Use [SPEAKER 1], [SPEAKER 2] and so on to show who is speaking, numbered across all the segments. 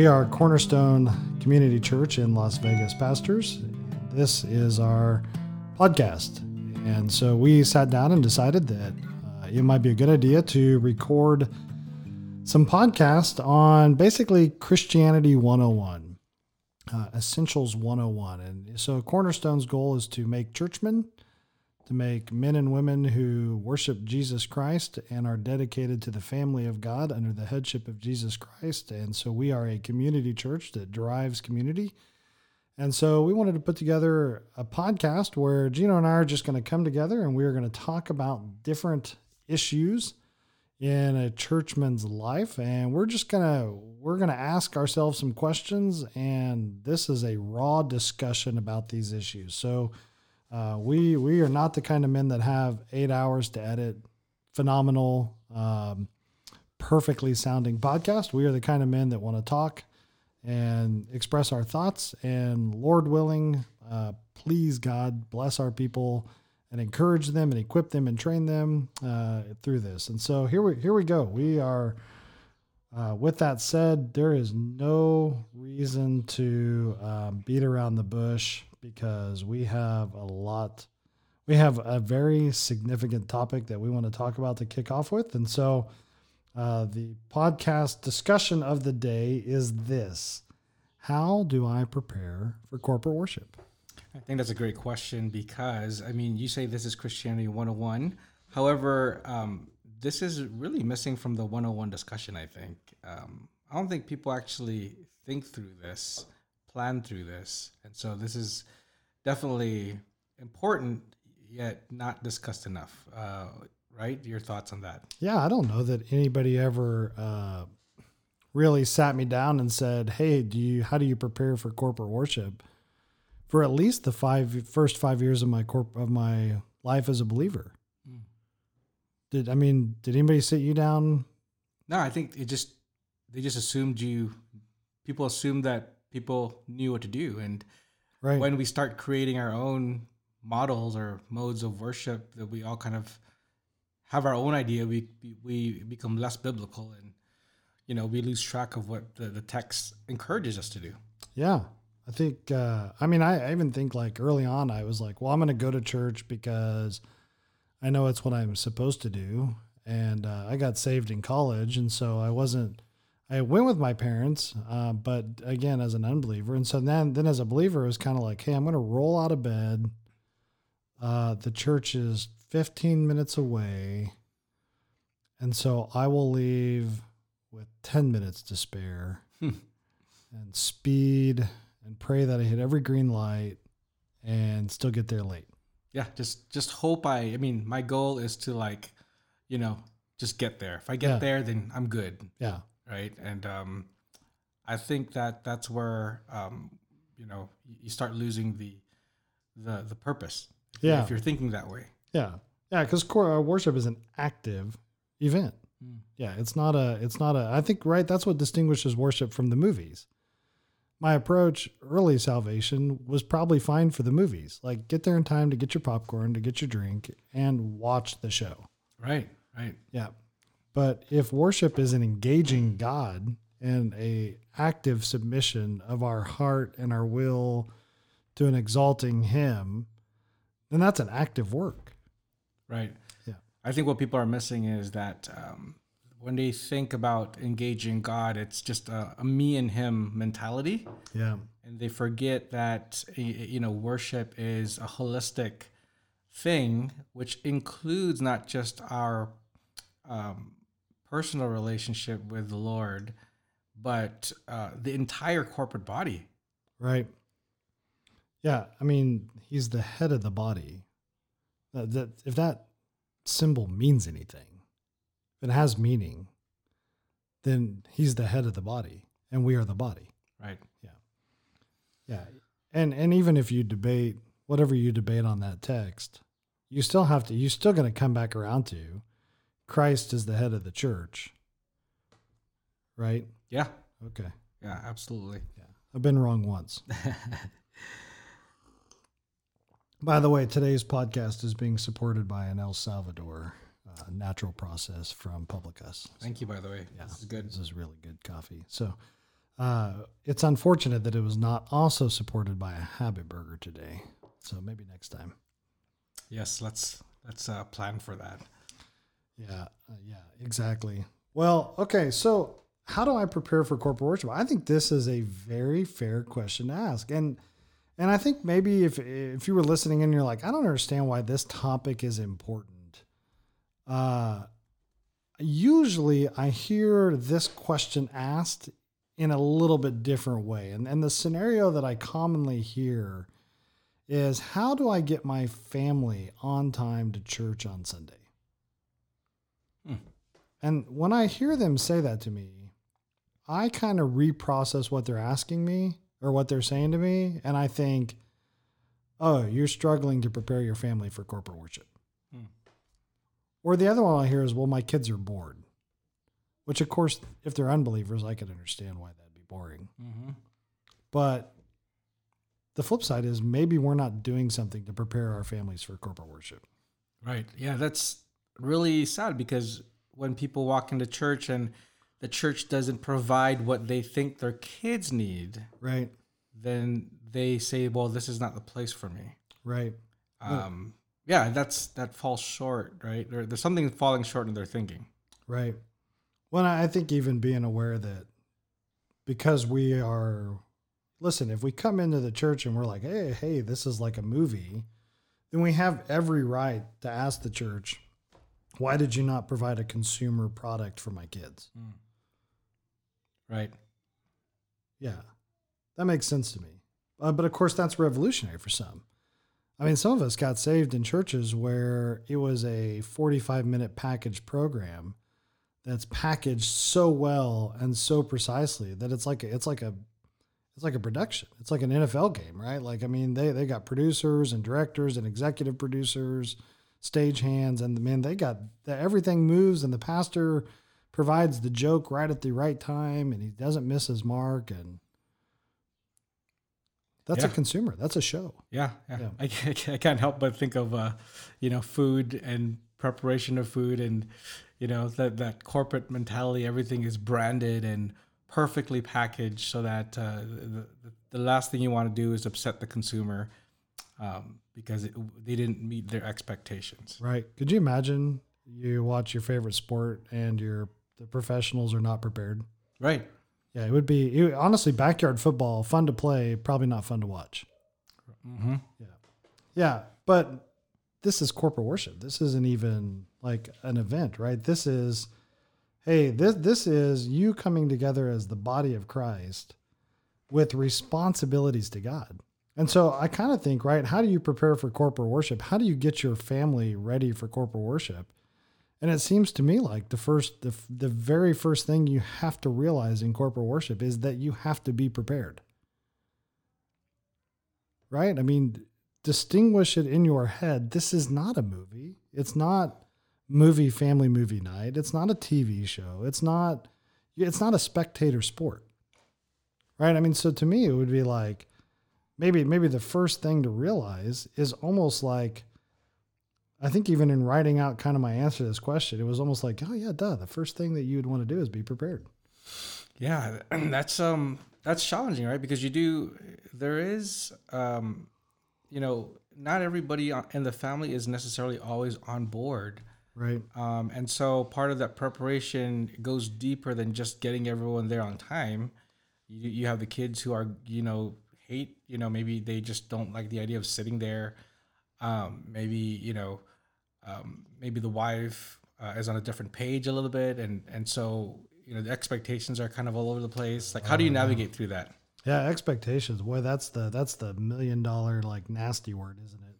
[SPEAKER 1] We are Cornerstone Community Church in Las Vegas pastors. This is our podcast. And so we sat down and decided that uh, it might be a good idea to record some podcast on basically Christianity 101, uh, Essentials 101. And so Cornerstone's goal is to make churchmen to make men and women who worship Jesus Christ and are dedicated to the family of God under the headship of Jesus Christ. And so we are a community church that drives community. And so we wanted to put together a podcast where Gino and I are just going to come together and we're going to talk about different issues in a churchman's life and we're just going to we're going to ask ourselves some questions and this is a raw discussion about these issues. So uh, we we are not the kind of men that have eight hours to edit phenomenal, um, perfectly sounding podcast. We are the kind of men that want to talk and express our thoughts. And Lord willing, uh, please God bless our people and encourage them and equip them and train them uh, through this. And so here we here we go. We are. Uh, with that said, there is no reason to um, beat around the bush because we have a lot. We have a very significant topic that we want to talk about to kick off with. And so uh, the podcast discussion of the day is this How do I prepare for corporate worship?
[SPEAKER 2] I think that's a great question because, I mean, you say this is Christianity 101. However, um, this is really missing from the 101 discussion, I think. Um, I don't think people actually think through this plan through this. And so this is definitely important, yet not discussed enough. Uh, right? Your thoughts on that?
[SPEAKER 1] Yeah, I don't know that anybody ever uh, really sat me down and said, "Hey, do you? How do you prepare for corporate worship?" For at least the five first five years of my corp of my life as a believer. Mm. Did I mean? Did anybody sit you down?
[SPEAKER 2] No, I think it just they just assumed you. People assumed that people knew what to do. And right. when we start creating our own models or modes of worship, that we all kind of have our own idea, we we become less biblical, and you know we lose track of what the, the text encourages us to do.
[SPEAKER 1] Yeah, I think. Uh, I mean, I, I even think like early on, I was like, well, I'm going to go to church because I know it's what I'm supposed to do, and uh, I got saved in college, and so I wasn't I went with my parents, uh, but again, as an unbeliever. And so then, then as a believer, it was kind of like, hey, I'm going to roll out of bed. Uh, the church is 15 minutes away. And so I will leave with 10 minutes to spare hmm. and speed and pray that I hit every green light and still get there late.
[SPEAKER 2] Yeah, just just hope I I mean, my goal is to like, you know, just get there. If I get yeah. there, then I'm good.
[SPEAKER 1] Yeah
[SPEAKER 2] right? And um, I think that that's where um, you know you start losing the the the purpose.
[SPEAKER 1] Yeah,
[SPEAKER 2] if you're thinking that way.
[SPEAKER 1] Yeah, yeah, because uh, worship is an active event. Mm. Yeah, it's not a. It's not a. I think right. That's what distinguishes worship from the movies. My approach early salvation was probably fine for the movies. Like get there in time to get your popcorn, to get your drink, and watch the show.
[SPEAKER 2] Right. Right.
[SPEAKER 1] Yeah. But if worship is an engaging God and a active submission of our heart and our will to an exalting him, then that's an active work.
[SPEAKER 2] Right. Yeah. I think what people are missing is that um, when they think about engaging God, it's just a, a, me and him mentality.
[SPEAKER 1] Yeah.
[SPEAKER 2] And they forget that you know worship is a holistic thing, which includes not just our um, personal relationship with the Lord, but uh, the entire corporate body.
[SPEAKER 1] Right. Yeah, I mean, he's the head of the body. That, that if that symbol means anything, if it has meaning, then he's the head of the body, and we are the body.
[SPEAKER 2] Right.
[SPEAKER 1] Yeah. Yeah, and and even if you debate whatever you debate on that text, you still have to. You're still going to come back around to Christ is the head of the church. Right?
[SPEAKER 2] Yeah.
[SPEAKER 1] Okay.
[SPEAKER 2] Yeah, absolutely.
[SPEAKER 1] Yeah. I've been wrong once. By the way, today's podcast is being supported by an El Salvador uh, natural process from Publicus.
[SPEAKER 2] Thank you, by the way. Yeah, this is good.
[SPEAKER 1] This is really good coffee. So uh, it's unfortunate that it was not also supported by a habit burger today. So maybe next time.
[SPEAKER 2] Yes, let's let's uh, plan for that.
[SPEAKER 1] Yeah, uh, yeah, exactly. Well, okay, so how do I prepare for corporate worship? I think this is a very fair question to ask, and and I think maybe if if you were listening and you're like, I don't understand why this topic is important. Uh, usually I hear this question asked in a little bit different way, and and the scenario that I commonly hear is how do I get my family on time to church on Sunday? And when I hear them say that to me, I kind of reprocess what they're asking me or what they're saying to me. And I think, oh, you're struggling to prepare your family for corporate worship. Hmm. Or the other one I hear is, well, my kids are bored. Which, of course, if they're unbelievers, I could understand why that'd be boring. Mm-hmm. But the flip side is maybe we're not doing something to prepare our families for corporate worship.
[SPEAKER 2] Right. Yeah, that's really sad because when people walk into church and the church doesn't provide what they think their kids need,
[SPEAKER 1] right?
[SPEAKER 2] Then they say, "Well, this is not the place for me."
[SPEAKER 1] Right.
[SPEAKER 2] Um, yeah, that's that falls short, right? There, there's something falling short in their thinking.
[SPEAKER 1] Right. Well, I think even being aware that because we are, listen, if we come into the church and we're like, hey, hey, this is like a movie, then we have every right to ask the church, why did you not provide a consumer product for my kids? Mm.
[SPEAKER 2] Right.
[SPEAKER 1] Yeah. That makes sense to me. Uh, but of course, that's revolutionary for some. I mean, some of us got saved in churches where it was a 45 minute package program that's packaged so well and so precisely that it's like a, it's like a it's like a production. It's like an NFL game, right? Like I mean, they they got producers and directors and executive producers, stage hands, and the man, they got everything moves, and the pastor provides the joke right at the right time and he doesn't miss his mark and that's yeah. a consumer that's a show
[SPEAKER 2] yeah, yeah. yeah. I, I, can't help but think of uh, you know food and preparation of food and you know that that corporate mentality everything is branded and perfectly packaged so that uh, the, the last thing you want to do is upset the consumer um, because it, they didn't meet their expectations
[SPEAKER 1] right could you imagine you watch your favorite sport and your the professionals are not prepared.
[SPEAKER 2] Right.
[SPEAKER 1] Yeah, it would be it, honestly backyard football, fun to play, probably not fun to watch. Mm-hmm. Yeah, yeah, but this is corporate worship. This isn't even like an event, right? This is, hey, this this is you coming together as the body of Christ with responsibilities to God. And so I kind of think, right, how do you prepare for corporate worship? How do you get your family ready for corporate worship? And it seems to me like the first, the, the very first thing you have to realize in corporate worship is that you have to be prepared. Right? I mean, distinguish it in your head. This is not a movie. It's not movie family movie night. It's not a TV show. It's not it's not a spectator sport. Right? I mean, so to me it would be like maybe maybe the first thing to realize is almost like I think even in writing out kind of my answer to this question, it was almost like, oh yeah, duh. The first thing that you would want to do is be prepared.
[SPEAKER 2] Yeah, that's um that's challenging, right? Because you do there is um you know not everybody in the family is necessarily always on board.
[SPEAKER 1] Right.
[SPEAKER 2] Um, and so part of that preparation goes deeper than just getting everyone there on time. You, you have the kids who are, you know, hate, you know, maybe they just don't like the idea of sitting there. Um, maybe, you know, um, maybe the wife uh, is on a different page a little bit, and and so you know the expectations are kind of all over the place. Like, how do you uh-huh. navigate through that?
[SPEAKER 1] Yeah, expectations. Boy, that's the that's the million dollar like nasty word, isn't it?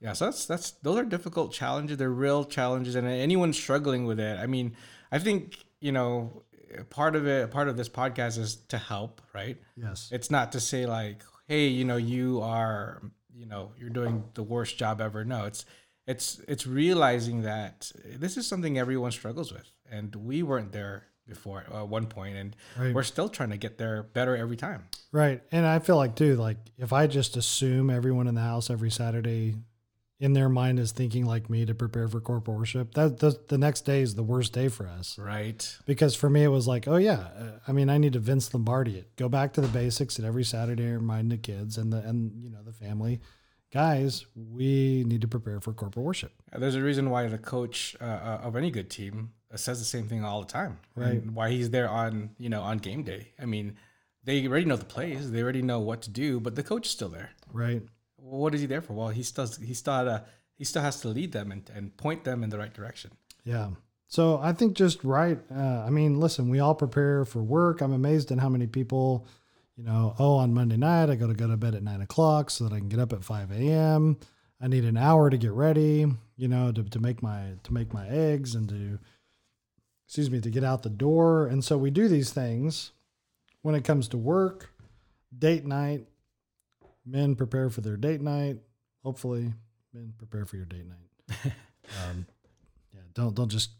[SPEAKER 2] Yeah, so that's that's those are difficult challenges. They're real challenges, and anyone struggling with it. I mean, I think you know part of it. Part of this podcast is to help, right?
[SPEAKER 1] Yes.
[SPEAKER 2] It's not to say like, hey, you know, you are you know you're doing the worst job ever. No, it's it's it's realizing that this is something everyone struggles with, and we weren't there before at one point, and right. we're still trying to get there better every time.
[SPEAKER 1] Right, and I feel like too, like if I just assume everyone in the house every Saturday in their mind is thinking like me to prepare for corporate worship, that the, the next day is the worst day for us.
[SPEAKER 2] Right.
[SPEAKER 1] Because for me, it was like, oh yeah, uh, I mean, I need to Vince Lombardi it. Go back to the basics, and every Saturday remind the kids and the and you know the family, guys, we need to prepare for corporate worship.
[SPEAKER 2] There's a reason why the coach uh, uh, of any good team says the same thing all the time,
[SPEAKER 1] Right.
[SPEAKER 2] Why he's there on you know on game day. I mean, they already know the plays, they already know what to do, but the coach is still there.
[SPEAKER 1] Right.
[SPEAKER 2] What is he there for? Well, he still he still he still has to lead them and, and point them in the right direction.
[SPEAKER 1] Yeah. So I think just right. Uh, I mean, listen, we all prepare for work. I'm amazed at how many people, you know, oh, on Monday night, I got to go to bed at nine o'clock so that I can get up at 5 a.m. I need an hour to get ready, you know, to, to make my, to make my eggs and to, excuse me, to get out the door. And so we do these things when it comes to work, date night, men prepare for their date night. Hopefully men prepare for your date night. um, yeah. Don't, don't just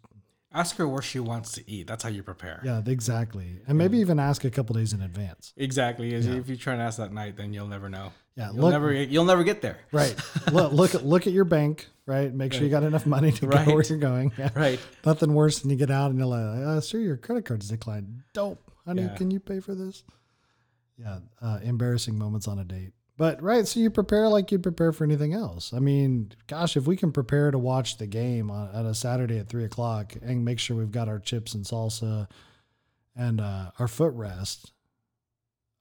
[SPEAKER 2] Ask her where she wants to eat. That's how you prepare.
[SPEAKER 1] Yeah, exactly. And maybe even ask a couple days in advance.
[SPEAKER 2] Exactly.
[SPEAKER 1] Yeah.
[SPEAKER 2] If you try and ask that night, then you'll never know.
[SPEAKER 1] Yeah,
[SPEAKER 2] You'll
[SPEAKER 1] look-
[SPEAKER 2] never you'll never get there.
[SPEAKER 1] Right. look, look at look at your bank, right? Make sure you got enough money to
[SPEAKER 2] Right.
[SPEAKER 1] go where you're going. Yeah.
[SPEAKER 2] Right.
[SPEAKER 1] Nothing worse than you get out and you're like, uh, sir, your credit card's declined. Dope. Honey,
[SPEAKER 2] Yeah.
[SPEAKER 1] can you pay for this? Yeah. Uh, embarrassing moments on a date. But right, so you prepare like you'd prepare for anything else. I mean, gosh, if we can prepare to watch the game on, on a Saturday at three o'clock and make sure we've got our chips and salsa and uh, our footrest,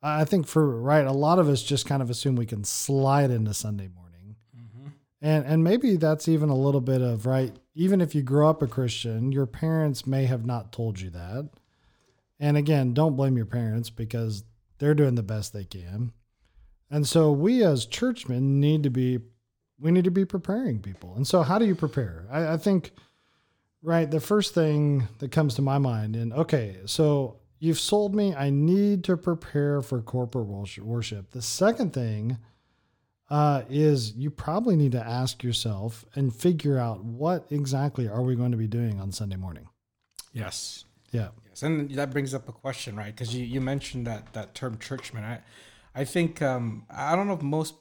[SPEAKER 1] I I think for right, a lot of us just kind of assume we can slide into Sunday morning.
[SPEAKER 2] Mm-hmm.
[SPEAKER 1] And and maybe that's even a little bit of right. Even if you grow up a Christian, your parents may have not told you that. And again, don't blame your parents because they're doing the best they can. And so we as churchmen need to be we need to be preparing people. And so how do you prepare? I, I think right, the first thing that comes to my mind, and okay, so you've sold me, I need to prepare for corporate worship- worship. The second thing uh, is you probably need to ask yourself and figure out what exactly are we going to be doing on Sunday morning.
[SPEAKER 2] Yes.
[SPEAKER 1] Yeah.
[SPEAKER 2] Yes, and that brings up a question, right? Because you, you mentioned that that term churchman. I I think um, I don't know if most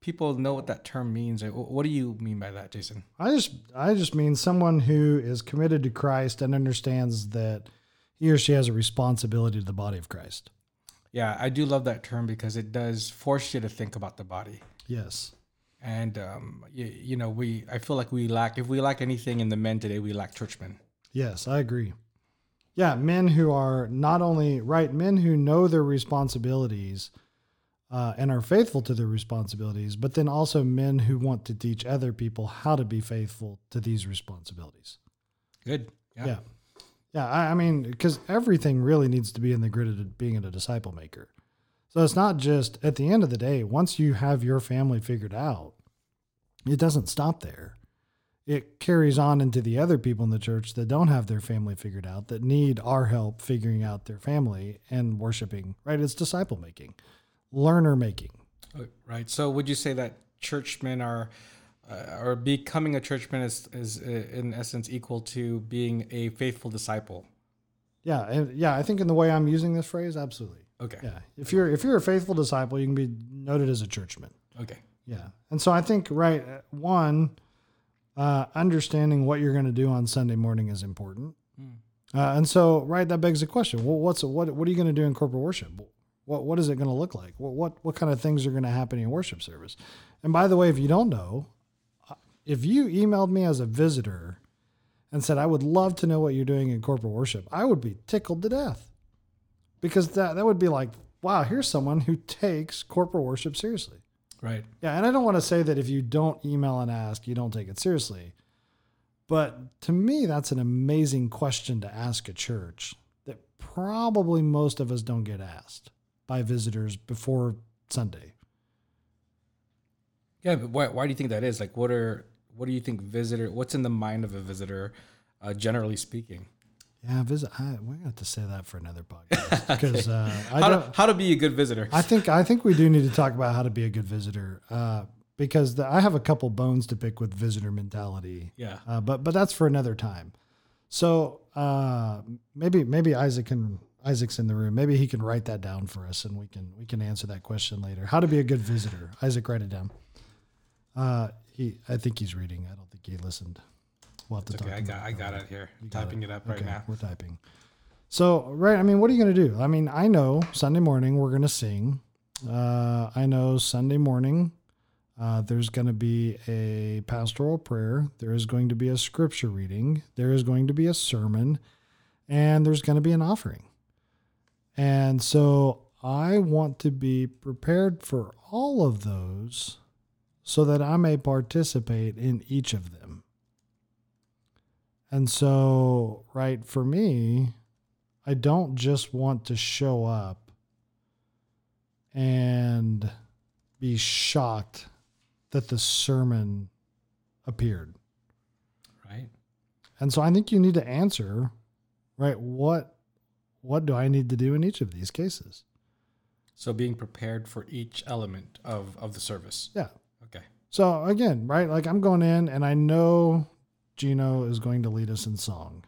[SPEAKER 2] people know what that term means. What do you mean by that, Jason?
[SPEAKER 1] I just I just mean someone who is committed to Christ and understands that he or she has a responsibility to the body of Christ.
[SPEAKER 2] Yeah, I do love that term because it does force you to think about the body.
[SPEAKER 1] Yes.
[SPEAKER 2] And um, you, you know, we I feel like we lack if we lack anything in the men today, we lack churchmen.
[SPEAKER 1] Yes, I agree. Yeah, men who are not only right, men who know their responsibilities uh, and are faithful to their responsibilities, but then also men who want to teach other people how to be faithful to these responsibilities.
[SPEAKER 2] Good. Yeah.
[SPEAKER 1] Yeah. Yeah. I, I mean, because everything really needs to be in the grid of being a disciple maker. So it's not just at the end of the day, once you have your family figured out, it doesn't stop there. It carries on into the other people in the church that don't have their family figured out, that need our help figuring out their family and worshiping, right? It's disciple making, learner making.
[SPEAKER 2] Uh, Right. So would you say that churchmen are uh, or becoming a churchman is is uh, in essence equal to being a faithful disciple?
[SPEAKER 1] Yeah. And yeah, I think in the way I'm using this phrase, absolutely.
[SPEAKER 2] Okay.
[SPEAKER 1] Yeah. If you're if you're a faithful disciple, you can be noted as a churchman.
[SPEAKER 2] Okay.
[SPEAKER 1] Yeah. And so I think, right, one, uh, understanding what you're going to do on Sunday morning is important. Uh, and so, right, that begs the question: Well, what's what? What are you going to do in corporate worship? What What is it going to look like? What What What kind of things are going to happen in your worship service? And by the way, if you don't know, uh, if you emailed me as a visitor and said I would love to know what you're doing in corporate worship, I would be tickled to death because that that would be like, wow, here's someone who takes corporate worship seriously.
[SPEAKER 2] Right.
[SPEAKER 1] Yeah, and I don't want to say that if you don't email and ask, you don't take it seriously. But to me, that's an amazing question to ask a church that probably most of us don't get asked by visitors before Sunday.
[SPEAKER 2] Yeah, but why, why do you think that is? Like, what are what do you think visitor? What's in the mind of a visitor, uh, generally speaking?
[SPEAKER 1] Yeah, visit. I, we're going to have to say that for another podcast because uh,
[SPEAKER 2] How to, how to be a good visitor?
[SPEAKER 1] I think I think we do need to talk about how to be a good visitor uh, because the, I have a couple bones to pick with visitor mentality.
[SPEAKER 2] yeah.
[SPEAKER 1] uh, but but that's for another time. So uh, maybe maybe Isaac can Isaac's in the room. Maybe he can write that down for us, and we can we can answer that question later. How to be a good visitor? Isaac, write it down. Uh, He, I think he's reading. I don't think he listened. We'll have to
[SPEAKER 2] It's okay, I got I got it here.
[SPEAKER 1] You
[SPEAKER 2] Typing it, up right
[SPEAKER 1] Okay,
[SPEAKER 2] now.
[SPEAKER 1] We're typing. So, right, I mean, what are you going to do? I mean, I know Sunday morning we're going to sing. Uh, I know Sunday morning uh, there's going to be a pastoral prayer. There is going to be a scripture reading. There is going to be a sermon. And there's going to be an offering. And so I want to be prepared for all of those so that I may participate in each of them. And so, right, for me, I don't just want to show up and be shocked that the sermon appeared.
[SPEAKER 2] Right.
[SPEAKER 1] And so I think you need to answer, right, what what do I need to do in each of these cases?
[SPEAKER 2] So being prepared for each element of of the service.
[SPEAKER 1] Yeah.
[SPEAKER 2] Okay.
[SPEAKER 1] So again, right, like I'm going in and I know Gino is going to lead us in song.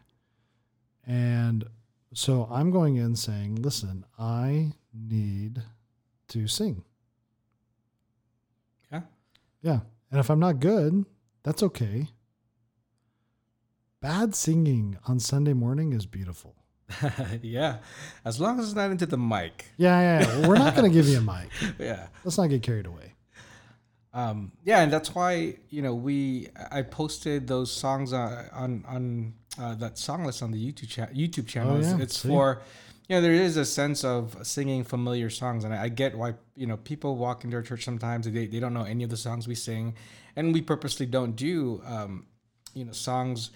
[SPEAKER 1] And so I'm going in saying, listen, I need to sing.
[SPEAKER 2] Yeah.
[SPEAKER 1] Yeah. And if I'm not good, that's okay. Bad singing on Sunday morning is beautiful.
[SPEAKER 2] yeah. As long as it's not into the mic.
[SPEAKER 1] Yeah, yeah, yeah. We're not going to give you a mic.
[SPEAKER 2] Yeah.
[SPEAKER 1] Let's not get carried away.
[SPEAKER 2] Um, yeah, and that's why you know we I posted those songs uh, on on uh, that song list on the YouTube cha- YouTube channel.
[SPEAKER 1] Oh,
[SPEAKER 2] It's-
[SPEAKER 1] yeah.
[SPEAKER 2] It's for you know there is a sense of singing familiar songs, and I, I get why you know people walk into our church sometimes they they don't know any of the songs we sing, and we purposely don't do um, you know songs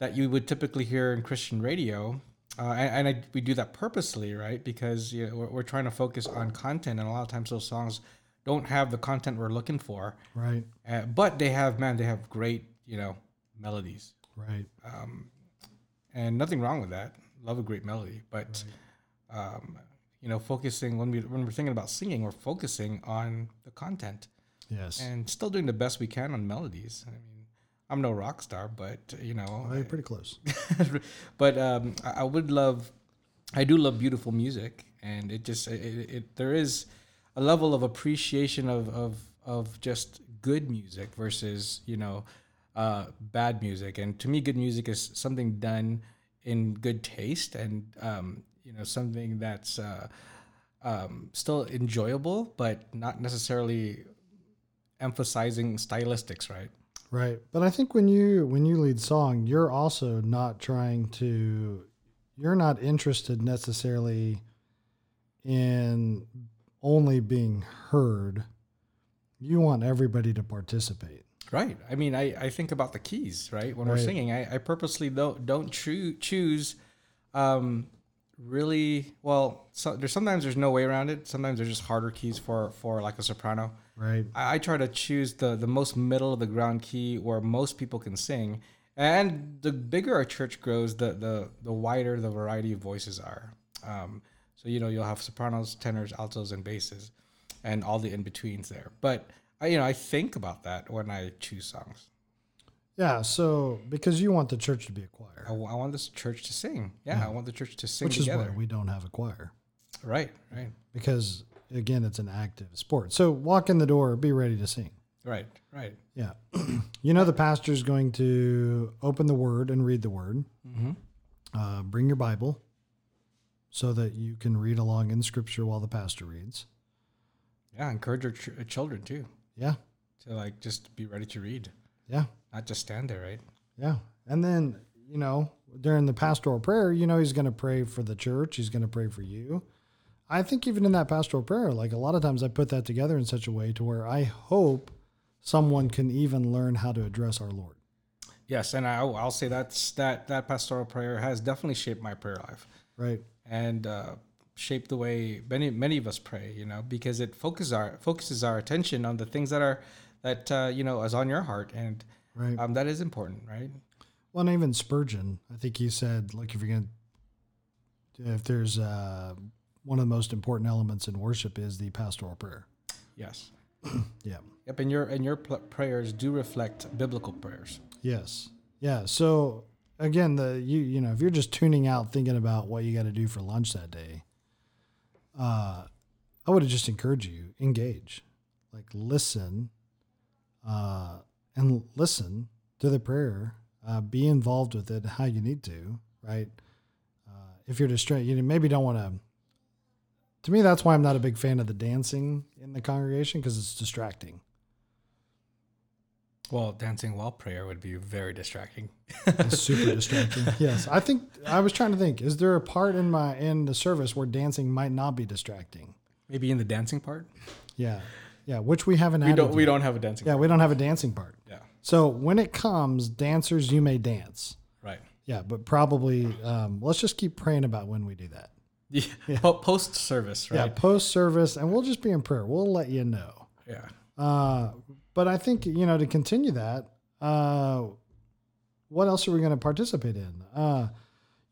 [SPEAKER 2] that you would typically hear in Christian radio. Uh, and and I, we do that purposely, right? Because you know, we're, we're trying to focus on content, and a lot of times those songs don't have the content we're looking for.
[SPEAKER 1] Right,
[SPEAKER 2] Uh, but they have, man, they have great, you know, melodies,
[SPEAKER 1] right.
[SPEAKER 2] um, and nothing wrong with that. Love a great melody, but um, you know, focusing when we when we're thinking about singing, we're focusing on the content
[SPEAKER 1] Yes.
[SPEAKER 2] and still doing the best we can on melodies. I mean, I'm no rock star, but you know,
[SPEAKER 1] Well, you're pretty close.
[SPEAKER 2] but um, I, would love, I do love beautiful music, and it just it, it there is a level of appreciation of of of just good music versus you know uh, bad music, and to me, good music is something done in good taste and um, you know something that's uh, um, still enjoyable, but not necessarily emphasizing stylistics, right?
[SPEAKER 1] Right. But I think when you when you lead song, you're also not trying to you're not interested necessarily in only being heard. You want everybody to participate.
[SPEAKER 2] Right. I mean, I, I think about the keys, right? When we're singing, I, I purposely don't don't choo- choose um, really well. So there's sometimes there's no way around it. Sometimes there's just harder keys for for like a soprano.
[SPEAKER 1] Right.
[SPEAKER 2] I, I try to choose the the most middle of the ground key where most people can sing. And the bigger our church grows, the the the wider the variety of voices are. Um, so you know you'll have sopranos, tenors, altos, and basses, and all the in betweens there. But I you know I think about that when I choose songs.
[SPEAKER 1] Yeah. So because you want the church to be a choir,
[SPEAKER 2] I, w- I want this church to sing. Yeah, I want the church to sing
[SPEAKER 1] which is
[SPEAKER 2] together.
[SPEAKER 1] why we don't have a choir
[SPEAKER 2] right, right,
[SPEAKER 1] because again, it's an active sport. So walk in the door, be ready to sing.
[SPEAKER 2] right, right.
[SPEAKER 1] Yeah. you know, the pastor's going to open the word and read the word.
[SPEAKER 2] Mm-hmm.
[SPEAKER 1] Uh, bring your Bible so that you can read along in scripture while the pastor reads.
[SPEAKER 2] Yeah, encourage your ch- children too
[SPEAKER 1] Yeah.
[SPEAKER 2] to like just be ready to read,
[SPEAKER 1] Yeah.
[SPEAKER 2] Not just stand there, right?
[SPEAKER 1] Yeah. And then, you know, during the pastoral prayer, you know, he's going to pray for the church, he's going to pray for you. I think even in that pastoral prayer, like a lot of times I put that together in such a way to where I hope someone can even learn how to address our Lord.
[SPEAKER 2] Yes, and I, I'll say that's that that pastoral prayer has definitely shaped my prayer life
[SPEAKER 1] Right.
[SPEAKER 2] and uh, shaped the way many many of us pray. You know, because it focuses our focuses our attention on the things that are that uh, you know is on your heart, and
[SPEAKER 1] Right.
[SPEAKER 2] um, that is important, right?
[SPEAKER 1] Well, and even Spurgeon, I think he said, like, if you're going to, if there's uh, one of the most important elements in worship is the pastoral prayer.
[SPEAKER 2] Yes.
[SPEAKER 1] Yeah.
[SPEAKER 2] Yep, and your and your prayers do reflect biblical prayers.
[SPEAKER 1] Yes. Yeah. So again, the you you know if you're just tuning out thinking about what you got to do for lunch that day, uh, I would just encourage you engage, like listen, uh, and listen to the prayer, uh, be involved with it how you need to, right? Uh, if you're distracted, you maybe don't want to. To me, that's why I'm not a big fan of the dancing in the congregation because it's distracting.
[SPEAKER 2] Well, dancing while prayer would be very distracting.
[SPEAKER 1] Super distracting. Yes, I think I was trying to think: is there a part in my in the service where dancing might not be distracting?
[SPEAKER 2] Maybe in the dancing part.
[SPEAKER 1] Yeah, yeah, which we haven't.
[SPEAKER 2] We don't. We
[SPEAKER 1] yet.
[SPEAKER 2] don't have a dancing.
[SPEAKER 1] Yeah,
[SPEAKER 2] part.
[SPEAKER 1] we don't have a dancing part.
[SPEAKER 2] Yeah.
[SPEAKER 1] So when it comes, dancers, you may dance.
[SPEAKER 2] Right.
[SPEAKER 1] Yeah, but probably um, let's just keep praying about when we do that.
[SPEAKER 2] Yeah. Po- Post service, right?
[SPEAKER 1] Yeah, post service, and we'll just be in prayer. We'll let you know.
[SPEAKER 2] Yeah.
[SPEAKER 1] Uh, but I think you know to continue that. Uh, what else are we going to participate in? Uh,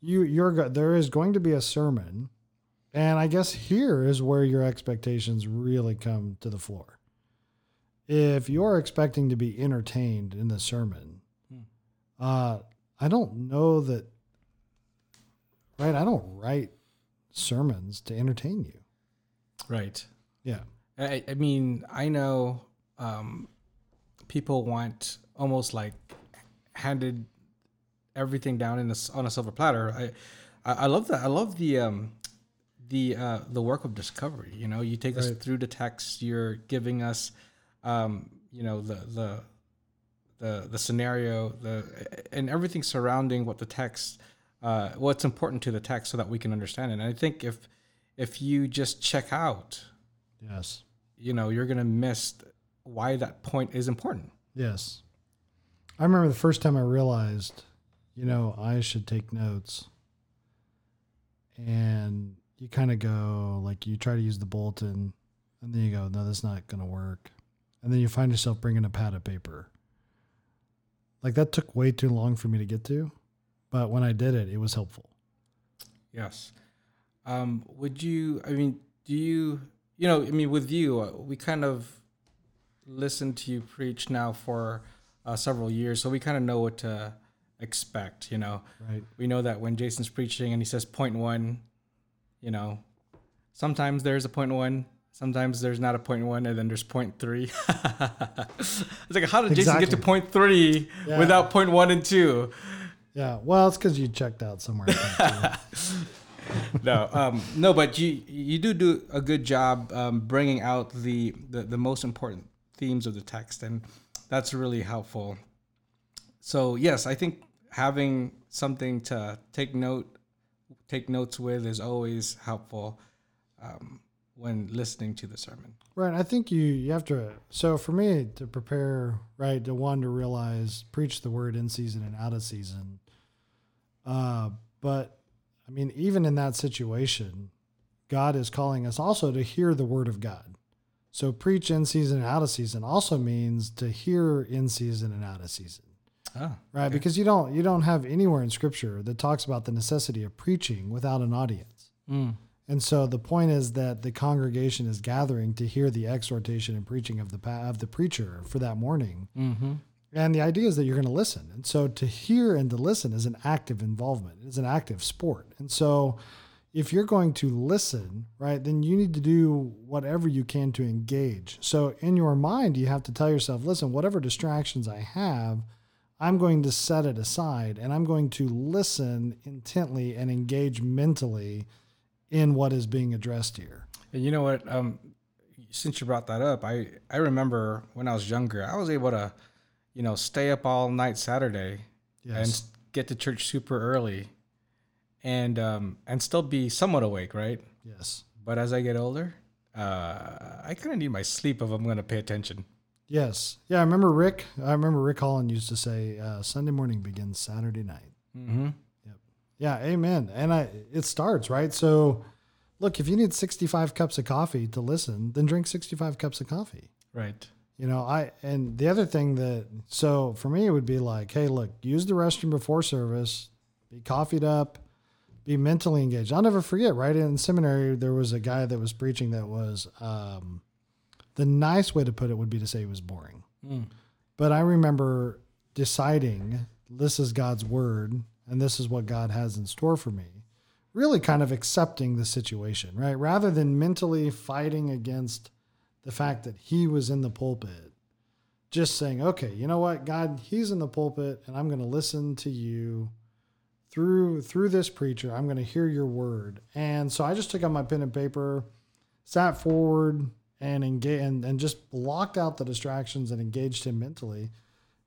[SPEAKER 1] you you're there is going to be a sermon, and I guess here is where your expectations really come to the floor. If you're expecting to be entertained in the sermon,
[SPEAKER 2] Hmm.
[SPEAKER 1] uh, I don't know that. Right, I don't write sermons to entertain you.
[SPEAKER 2] Right.
[SPEAKER 1] Yeah.
[SPEAKER 2] I, I mean, I know um, people want almost like handed everything down in a on a silver platter. I, I, I love that. I love the um, the uh, the work of discovery. You know, you take us through the text. You're giving us, um, you know, the the the the scenario, the and everything surrounding what the text, uh, what's important to the text, so that we can understand it. And I think if if you just check out
[SPEAKER 1] Yes.
[SPEAKER 2] you know you're gonna miss why that point is important
[SPEAKER 1] Yes. I remember the first time I realized, you know, I should take notes. And you kind of go, like, you try to use the bulletin, and then you go, no, that's not going to work. And then you find yourself bringing a pad of paper. Like, that took way too long for me to get to. But when I did it, it was helpful.
[SPEAKER 2] yes um would you i mean do you you know i mean with you uh, we kind of listen to you preach now for uh, several years so we kind of know what to expect you know
[SPEAKER 1] Right.
[SPEAKER 2] we know that when jason's preaching and he says point one you know sometimes there's a point one sometimes there's not a point one and then there's point three it's like how did jason get to
[SPEAKER 1] Exactly.
[SPEAKER 2] point three
[SPEAKER 1] Yeah.
[SPEAKER 2] without point one and two
[SPEAKER 1] Yeah. Well, it's because you checked out somewhere. I think, too.
[SPEAKER 2] no, um, no, but you you do do a good job um, bringing out the, the the most important themes of the text, and that's really helpful. So yes, I think having something to take note take notes with is always helpful um, when listening to the sermon.
[SPEAKER 1] Right. I think you you have to. So for me to prepare, right, to one to realize preach the word in season and out of season. Uh, but I mean, even in that situation, God is calling us also to hear the word of God. So preach in season and out of season also means to hear in season and out of season.
[SPEAKER 2] Ah,
[SPEAKER 1] Right, because you don't you don't have anywhere in scripture that talks about the necessity of preaching without an audience.
[SPEAKER 2] mm,
[SPEAKER 1] And so the point is that the congregation is gathering to hear the exhortation and preaching of the pa- of the preacher for that morning.
[SPEAKER 2] mm-hmm.
[SPEAKER 1] And the idea is that you're going to listen. And so to hear and to listen is an active involvement. It's an active sport. And so if you're going to listen, right, then you need to do whatever you can to engage. So in your mind, you have to tell yourself, listen, whatever distractions I have, I'm going to set it aside and I'm going to listen intently and engage mentally in what is being addressed here.
[SPEAKER 2] And you know what? Um, since you brought that up, I I remember when I was younger, I was able to, you know, stay up all night Saturday and
[SPEAKER 1] Yes.
[SPEAKER 2] s- get to church super early, and um and still be somewhat awake, right?
[SPEAKER 1] Yes.
[SPEAKER 2] But as I get older, uh, I kind of need my sleep if I'm going to pay attention.
[SPEAKER 1] Yes. Yeah, I remember Rick. I remember Rick Holland used to say, uh, "Sunday morning begins Saturday night."
[SPEAKER 2] Mm-hmm.
[SPEAKER 1] Yeah, amen. And I, it starts right. So, look, if you need sixty-five cups of coffee to listen, then drink sixty-five cups of coffee.
[SPEAKER 2] Right.
[SPEAKER 1] You know, I and the other thing that so for me it would be like, hey, look, use the restroom before service, be coffeeed up, be mentally engaged. I'll never forget. Right in seminary, there was a guy that was preaching that was um, the nice way to put it would be to say it was boring.
[SPEAKER 2] Mm.
[SPEAKER 1] But I remember deciding this is God's word and this is what God has in store for me. Really kind of accepting the situation, right? Rather than mentally fighting against the fact that he was in the pulpit, just saying, okay, you know what, God, he's in the pulpit and I'm going to listen to you through through this preacher. I'm going to hear your word. And so I just took out my pen and paper, sat forward and engage and, and just blocked out the distractions and engaged him mentally.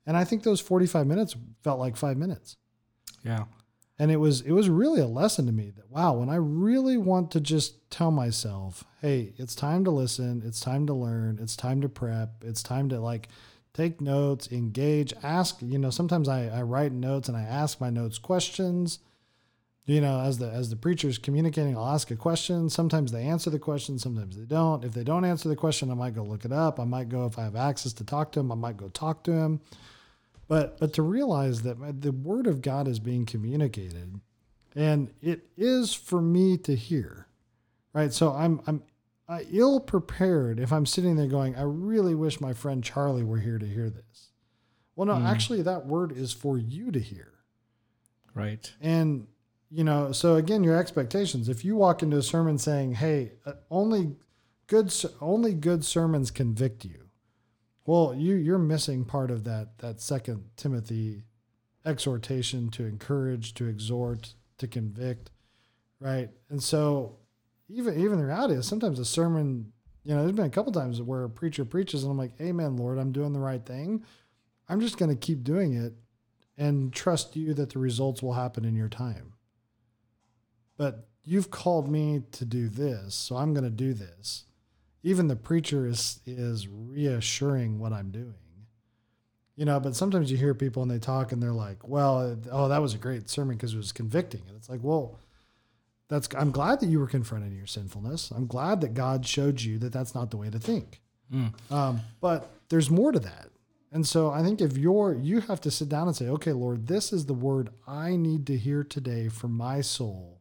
[SPEAKER 1] And I think those 45 minutes felt like 5 minutes.
[SPEAKER 2] Yeah.
[SPEAKER 1] And it was it was really a lesson to me that wow, when I really want to just tell myself, "Hey, it's time to listen, it's time to learn, it's time to prep, it's time to like take notes, engage, ask. You know, sometimes I, I write notes and I ask my notes questions. You know, as the as the preacher's communicating, I'll ask a question. Sometimes they answer the question, sometimes they don't. If they don't answer the question, I might go look it up. I might go if I have access to talk to him, I might go talk to him. But but to realize that the word of God is being communicated, and it is for me to hear, right? So I'm I'm uh, ill prepared if I'm sitting there going, I really wish my friend Charlie were here to hear this. Well, no, mm. actually, that word is for you to hear.
[SPEAKER 2] Right.
[SPEAKER 1] And, you know, so again, your expectations. If you walk into a sermon saying, hey, uh, only good, only good sermons convict you. Well, you you're missing part of that that second Timothy exhortation to encourage, to exhort, to convict, right? And so even even the reality is sometimes a sermon, you know, there's been a couple times where a preacher preaches and I'm like, Amen, Lord, I'm doing the right thing. I'm just going to keep doing it and trust you that the results will happen in your time. But you've called me to do this, so I'm going to do this. Even the preacher is is reassuring what I'm doing. You know, but sometimes you hear people and they talk and they're like, "Well, oh, that was a great sermon because it was convicting." And it's like, "Well, that's I'm glad that you were confronted in your sinfulness. I'm glad that God showed you that that's not the way to think. Mm. Um, but there's more to that. And so I think if you're you have to sit down and say, okay, Lord, this is the word I need to hear today for my soul.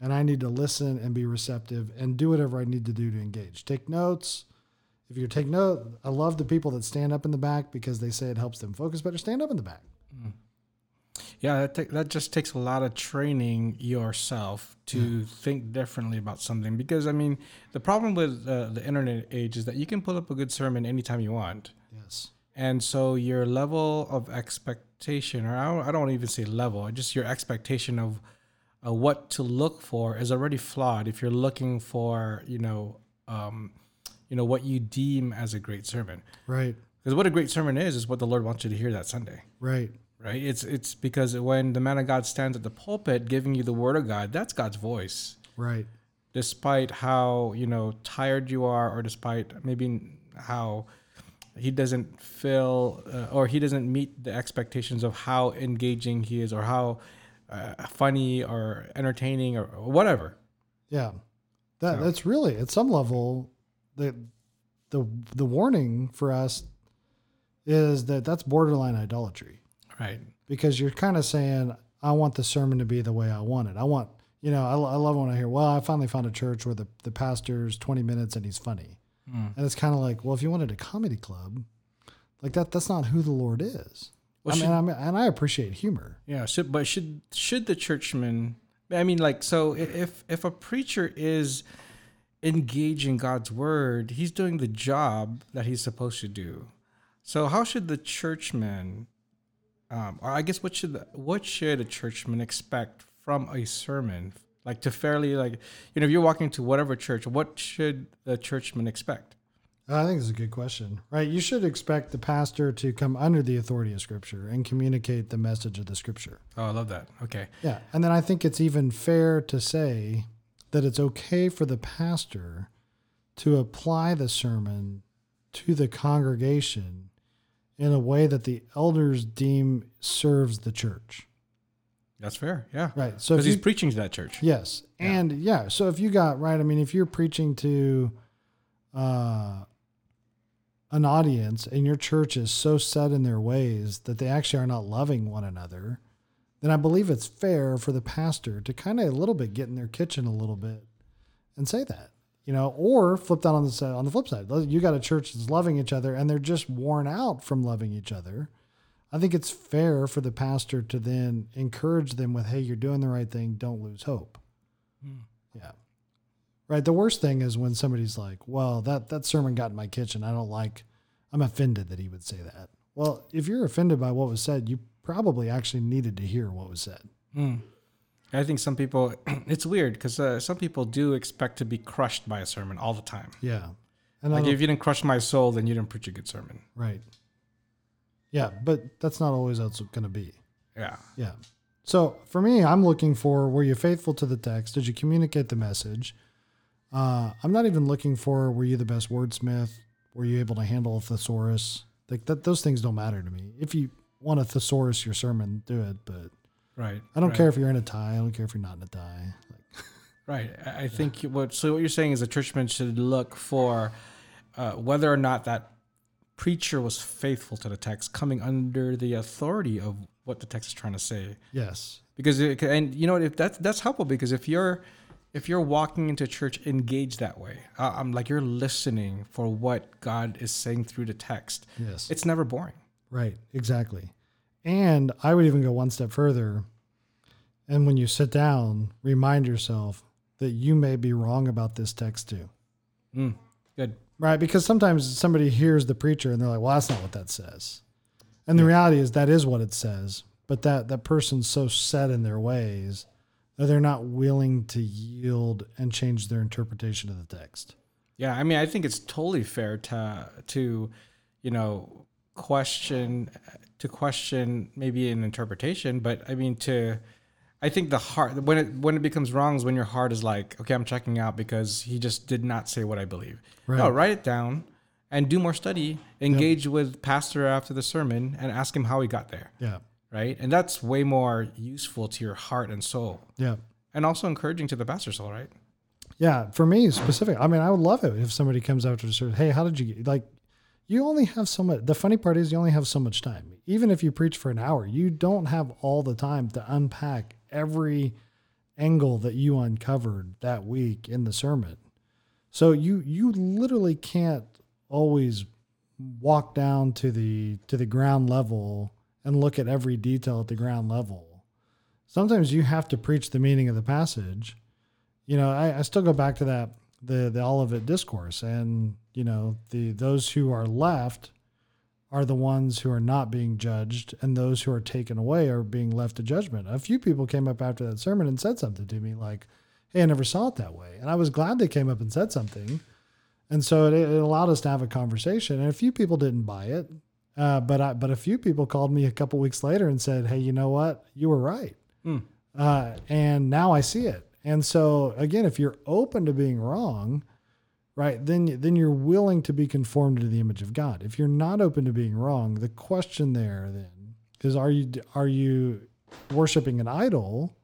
[SPEAKER 1] And I need to listen and be receptive and do whatever I need to do to engage. Take notes. If you take note, I love the people that stand up in the back because they say it helps them focus better. Stand up in the back. Mm.
[SPEAKER 2] Yeah, that, that just takes a lot of training yourself to think differently about something. Because I mean, the problem with uh, the internet age is that you can pull up a good sermon anytime you want.
[SPEAKER 1] Yes.
[SPEAKER 2] And so your level of expectation, or I don't, I don't even say level, just your expectation of uh, what to look for is already flawed. If you're looking for, you know, um, you know what you deem as a great sermon,
[SPEAKER 1] right?
[SPEAKER 2] Because what a great sermon is is what the Lord wants you to hear that Sunday,
[SPEAKER 1] right?
[SPEAKER 2] right? It's it's because when the man of God stands at the pulpit giving you the word of God, that's God's voice.
[SPEAKER 1] Right.
[SPEAKER 2] Despite how, you know, tired you are or despite maybe how he doesn't feel uh, or he doesn't meet the expectations of how engaging he is or how uh, funny or entertaining or, whatever.
[SPEAKER 1] Yeah. That so. that's really at some level the the the warning for us is that that's borderline idolatry.
[SPEAKER 2] Right.
[SPEAKER 1] Because you're kind of saying, I want the sermon to be the way I want it. I want, you know, I, I love when I hear, well, I finally found a church where the, the pastor's 20 minutes and he's funny. Mm. And it's kind of like, well, if you wanted a comedy club, like that, that's not who the Lord is. Well, I mean, I mean, and I appreciate humor.
[SPEAKER 2] Yeah. Should, but should, should the churchman, I mean, like, so if, if a preacher is engaging God's word, he's doing the job that he's supposed to do. So how should the churchman um, or I guess what should what should a churchman expect from a sermon? Like to fairly like you know if you're walking to whatever church, what should the churchman expect?
[SPEAKER 1] I think it's a good question, right? You should expect the pastor to come under the authority of Scripture and communicate the message of the Scripture.
[SPEAKER 2] Oh, I love that. Okay.
[SPEAKER 1] Yeah, and then I think it's even fair to say that it's okay for the pastor to apply the sermon to the congregation in a way that the elders deem serves the church.
[SPEAKER 2] That's fair. Yeah.
[SPEAKER 1] Right.
[SPEAKER 2] So because he's preaching to that church.
[SPEAKER 1] Yes. Yeah. And yeah. So if you got right, I mean, if you're preaching to uh, an audience and your church is so set in their ways that they actually are not loving one another, then I believe it's fair for the pastor to kind of a little bit get in their kitchen a little bit and say that you know, or flip that on the on the flip side. You got a church that's loving each other and they're just worn out from loving each other. I think it's fair for the pastor to then encourage them with, "Hey, you're doing the right thing. Don't lose hope." Hmm. Yeah. Right. The worst thing is when somebody's like, "Well, that that sermon got in my kitchen. I don't like, I'm offended that he would say that. Well, if you're offended by what was said, you probably actually needed to hear what was said.
[SPEAKER 2] Mm. I think some people, it's weird because uh, some people do expect to be crushed by a sermon all the time.
[SPEAKER 1] Yeah. And
[SPEAKER 2] like if you didn't crush my soul, then you didn't preach a good sermon.
[SPEAKER 1] Right. Yeah, but that's not always how it's going to be.
[SPEAKER 2] Yeah.
[SPEAKER 1] Yeah. So for me, I'm looking for were you faithful to the text? Did you communicate the message? Uh, I'm not even looking for were you the best wordsmith? Were you able to handle a thesaurus? Like that, those things don't matter to me. If you want to thesaurus your sermon, do it. But
[SPEAKER 2] right,
[SPEAKER 1] I don't
[SPEAKER 2] right.
[SPEAKER 1] care if you're in a tie. I don't care if you're not in a tie. Like,
[SPEAKER 2] right. I think what so what you're saying is a churchman should look for uh, whether or not that preacher was faithful to the text, coming under the authority of what the text is trying to say.
[SPEAKER 1] Yes.
[SPEAKER 2] Because it, and you know if that's that's helpful because if you're if you're walking into church engaged that way, uh, I'm like you're listening for what God is saying through the text.
[SPEAKER 1] Yes.
[SPEAKER 2] It's never boring.
[SPEAKER 1] Right. Exactly. And I would even go one step further. And when you sit down, remind yourself that you may be wrong about this text too.
[SPEAKER 2] Mm, good.
[SPEAKER 1] Right. Because sometimes somebody hears the preacher and they're like, well, that's not what that says. And the reality is that is what it says. But that, that person's so set in their ways that they're not willing to yield and change their interpretation of the text.
[SPEAKER 2] Yeah, I mean, I think it's totally fair to to, you know, question to question maybe an interpretation, but I mean to I think the heart when it when it becomes wrong is when your heart is like, okay, I'm checking out because he just did not say what I believe.
[SPEAKER 1] Right.
[SPEAKER 2] No, write it down and do more study. Engage with pastor after the sermon and ask him how he got there.
[SPEAKER 1] Yeah.
[SPEAKER 2] Right, and that's way more useful to your heart and soul,
[SPEAKER 1] Yeah.
[SPEAKER 2] and also encouraging to the pastor soul. Right.
[SPEAKER 1] Yeah, for me specific. I mean, I would love it if somebody comes after the service. Hey, how did you get? Like, you only have so much. The funny part is, you only have so much time. Even if you preach for an hour, you don't have all the time to unpack every angle that you uncovered that week in the sermon. So you you literally can't always walk down to the to the ground level and look at every detail at the ground level. Sometimes you have to preach the meaning of the passage you know, I, I still go back to that the the Olivet discourse, and you know, the those who are left are the ones who are not being judged, and those who are taken away are being left to judgment. A few people came up after that sermon and said something to me like, "Hey, I never saw it that way," and I was glad they came up and said something, and so it, it allowed us to have a conversation. And a few people didn't buy it, uh, but I, but a few people called me a couple weeks later and said, "Hey, you know what? You were right,"
[SPEAKER 2] Mm.
[SPEAKER 1] uh, and now I see it. And so again, if you're open to being wrong, right, then then you're willing to be conformed to the image of God. If you're not open to being wrong, the question there then is are you are you worshiping an idol?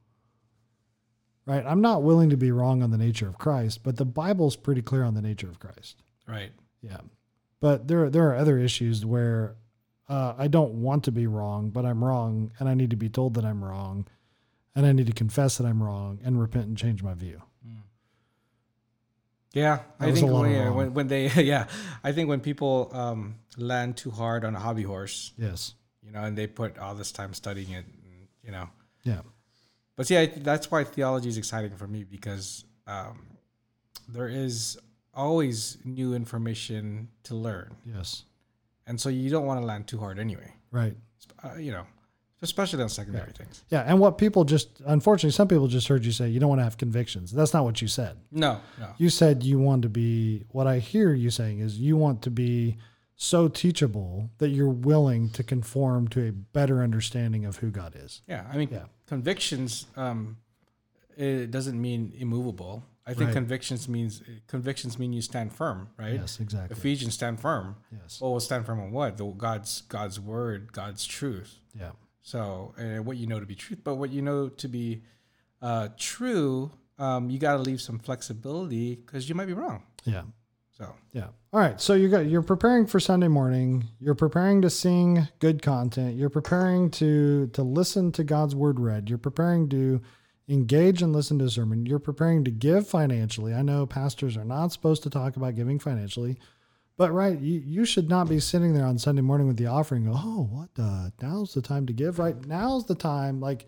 [SPEAKER 1] Right? I'm not willing to be wrong on the nature of Christ, but the Bible's pretty clear on the nature of Christ.
[SPEAKER 2] Right.
[SPEAKER 1] Yeah. But there there are other issues where uh, I don't want to be wrong, but I'm wrong, and I need to be told that I'm wrong, and I need to confess that I'm wrong and repent and change my view.
[SPEAKER 2] Yeah,
[SPEAKER 1] That
[SPEAKER 2] I think when,
[SPEAKER 1] of
[SPEAKER 2] yeah,
[SPEAKER 1] wrong.
[SPEAKER 2] when, when they yeah, I think when people um, land too hard on a hobby horse,
[SPEAKER 1] Yes.
[SPEAKER 2] you know, and they put all this time studying it, and, you know.
[SPEAKER 1] Yeah.
[SPEAKER 2] But see, I, that's why theology is exciting for me because um, there is always new information to learn,
[SPEAKER 1] Yes.
[SPEAKER 2] And so you don't want to land too hard anyway.
[SPEAKER 1] Right.
[SPEAKER 2] Uh, you know, especially on secondary things.
[SPEAKER 1] Yeah. And what people just unfortunately, some people just heard you say you don't want to have convictions. That's not what you said.
[SPEAKER 2] No, no.
[SPEAKER 1] You said you want to be. What I hear you saying is you want to be so teachable that you're willing to conform to a better understanding of who God is.
[SPEAKER 2] Yeah, I mean,
[SPEAKER 1] Yeah.
[SPEAKER 2] convictions. Um, it doesn't mean immovable. I think
[SPEAKER 1] Right.
[SPEAKER 2] convictions means convictions mean you stand firm, right?
[SPEAKER 1] Yes. Exactly.
[SPEAKER 2] Ephesians stand firm.
[SPEAKER 1] Yes.
[SPEAKER 2] Well, we'll stand firm on what? The God's God's word, God's truth.
[SPEAKER 1] Yeah.
[SPEAKER 2] So, and what you know to be truth, but what you know to be uh, true, um, you got to leave some flexibility because you might be wrong.
[SPEAKER 1] Yeah.
[SPEAKER 2] So,
[SPEAKER 1] Yeah. All right. So you got you're preparing for Sunday morning. You're preparing to sing good content. You're preparing to to listen to God's word read. You're preparing to engage and listen to a sermon. You're preparing to give financially. I know pastors are not supposed to talk about giving financially, but right, you, you should not be sitting there on Sunday morning with the offering. Go, oh, what? Uh, now's the time to give. Right now's the time. Like,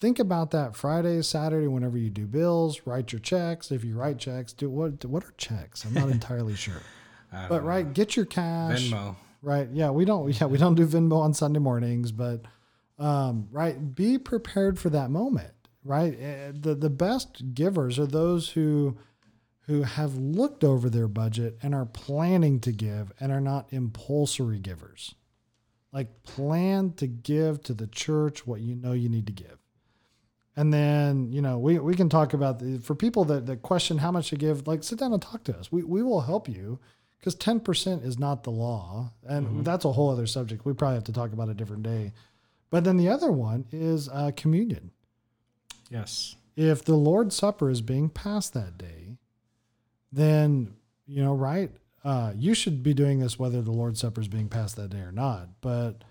[SPEAKER 1] think about that Friday, Saturday, whenever you do bills. Write your checks. If you write checks, do what? What are checks? I'm not entirely sure. But
[SPEAKER 2] know.
[SPEAKER 1] right, get your cash.
[SPEAKER 2] Venmo.
[SPEAKER 1] right? Yeah, we don't. Yeah, we don't do Venmo on Sunday mornings, but um, right, be prepared for that moment. Right, Eh, the the best givers are those who who have looked over their budget and are planning to give and are not impulsory givers. Like plan to give to the church what you know you need to give. And then, you know, we, we can talk about the, for people that, that question how much to give, like sit down and talk to us. We, we will help you because 10% is not the law. And that's a whole other subject. We probably have to talk about a different day. But then the other one is uh, communion.
[SPEAKER 2] Yes.
[SPEAKER 1] If the Lord's Supper is being passed that day, then, you know, right, uh, you should be doing this whether the Lord's Supper is being passed that day or not. But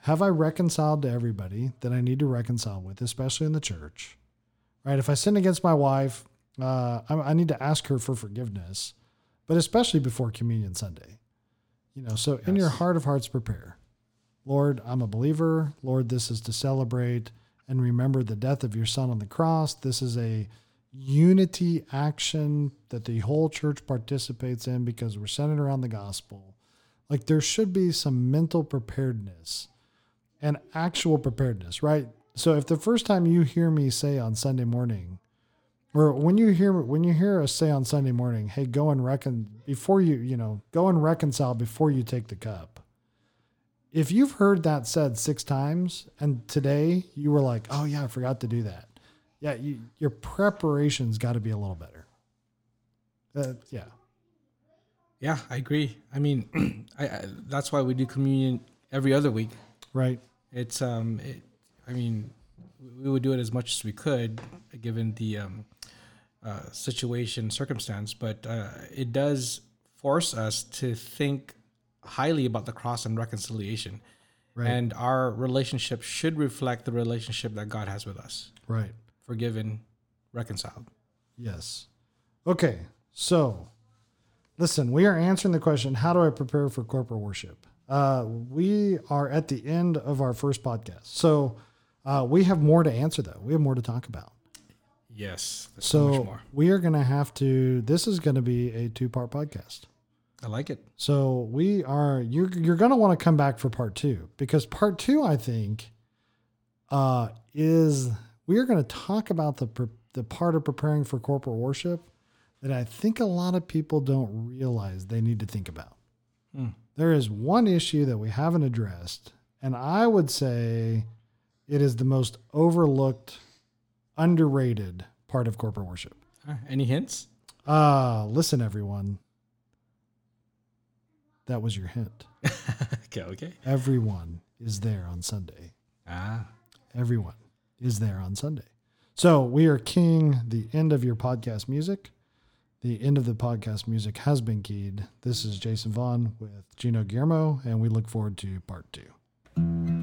[SPEAKER 1] have I reconciled to everybody that I need to reconcile with, especially in the church? Right? If I sin against my wife, uh, I, I need to ask her for forgiveness, but especially before Communion Sunday. You know, so in your heart of hearts, prepare. Lord, I'm a believer. Lord, this is to celebrate and remember the death of your son on the cross. This is a unity action that the whole church participates in because we're centered around the gospel. Like there should be some mental preparedness and actual preparedness, right? So if the first time you hear me say on Sunday morning, or when you hear when you hear us say on Sunday morning, "Hey, go and reckon before you you know go and reconcile before you take the cup." If you've heard that said six times, and today you were like, "Oh yeah, I forgot to do that," yeah, you, your preparation's got to be a little better. Uh, yeah,
[SPEAKER 2] Yeah, I agree. I mean, I, I that's why we do communion every other week.
[SPEAKER 1] right,
[SPEAKER 2] It's um, it, I mean, we would do it as much as we could, given the um, uh, situation circumstance. But uh, it does force us to think highly about the cross and reconciliation,
[SPEAKER 1] Right.
[SPEAKER 2] and our relationship should reflect the relationship that God has with us,
[SPEAKER 1] right.
[SPEAKER 2] forgiven, reconciled.
[SPEAKER 1] Yes. Okay. So, listen, we are answering the question how do I prepare for corporate worship? Uh, we are at the end of our first podcast. So, uh, we have more to answer, though. We have more to talk about.
[SPEAKER 2] Yes, so, much
[SPEAKER 1] So,
[SPEAKER 2] more.
[SPEAKER 1] we are going to have to, this is going to be a two part podcast.
[SPEAKER 2] I like it.
[SPEAKER 1] So, we are, you're, you're going to want to come back for part two because part two, I think, uh, is we are going to talk about the, the part of preparing for corporate worship that I think a lot of people don't realize they need to think about.
[SPEAKER 2] Hmm.
[SPEAKER 1] There is one issue that we haven't addressed, and I would say it is the most overlooked, underrated part of corporate worship.
[SPEAKER 2] Any hints?
[SPEAKER 1] Uh, listen, everyone. That was your hint.
[SPEAKER 2] okay, okay.
[SPEAKER 1] Everyone is there on Sunday.
[SPEAKER 2] Ah,
[SPEAKER 1] Everyone is there on Sunday. So we are keying the end of your podcast music. The end of the podcast music has been keyed. This is Jason Vaughn with Gino Guillermo, and we look forward to part two.